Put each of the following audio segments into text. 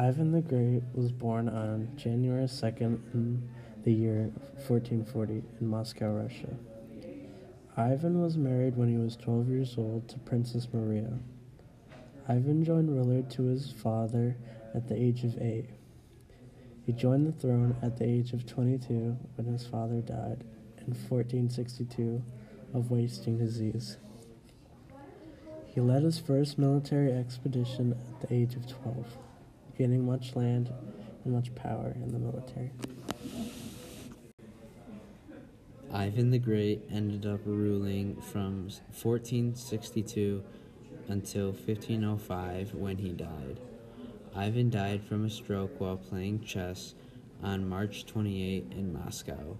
Ivan the Great was born on January 2nd in the year 1440 in Moscow, Russia. Ivan was married when he was 12 years old to Princess Maria. Ivan joined ruler to his father at the age of 8. He joined the throne at the age of 22 when his father died in 1462 of wasting disease. He led his first military expedition at the age of 12 gaining much land and much power in the military. Ivan the Great ended up ruling from 1462 until 1505 when he died. Ivan died from a stroke while playing chess on March 28 in Moscow.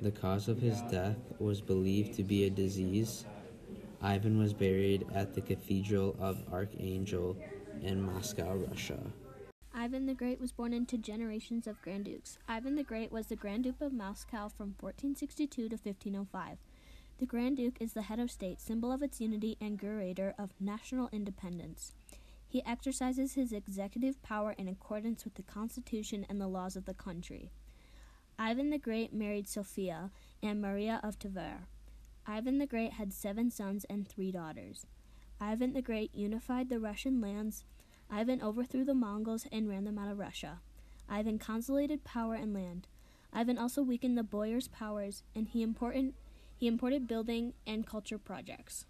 The cause of his death was believed to be a disease. Ivan was buried at the Cathedral of Archangel in Moscow, Russia. Ivan the Great was born into generations of Grand Dukes. Ivan the Great was the Grand Duke of Moscow from 1462 to 1505. The Grand Duke is the head of state, symbol of its unity, and curator of national independence. He exercises his executive power in accordance with the Constitution and the laws of the country. Ivan the Great married Sophia and Maria of Tver. Ivan the Great had seven sons and three daughters. Ivan the Great unified the Russian lands Ivan overthrew the Mongols and ran them out of Russia. Ivan consolidated power and land. Ivan also weakened the boyars' powers, and he, important, he imported building and culture projects.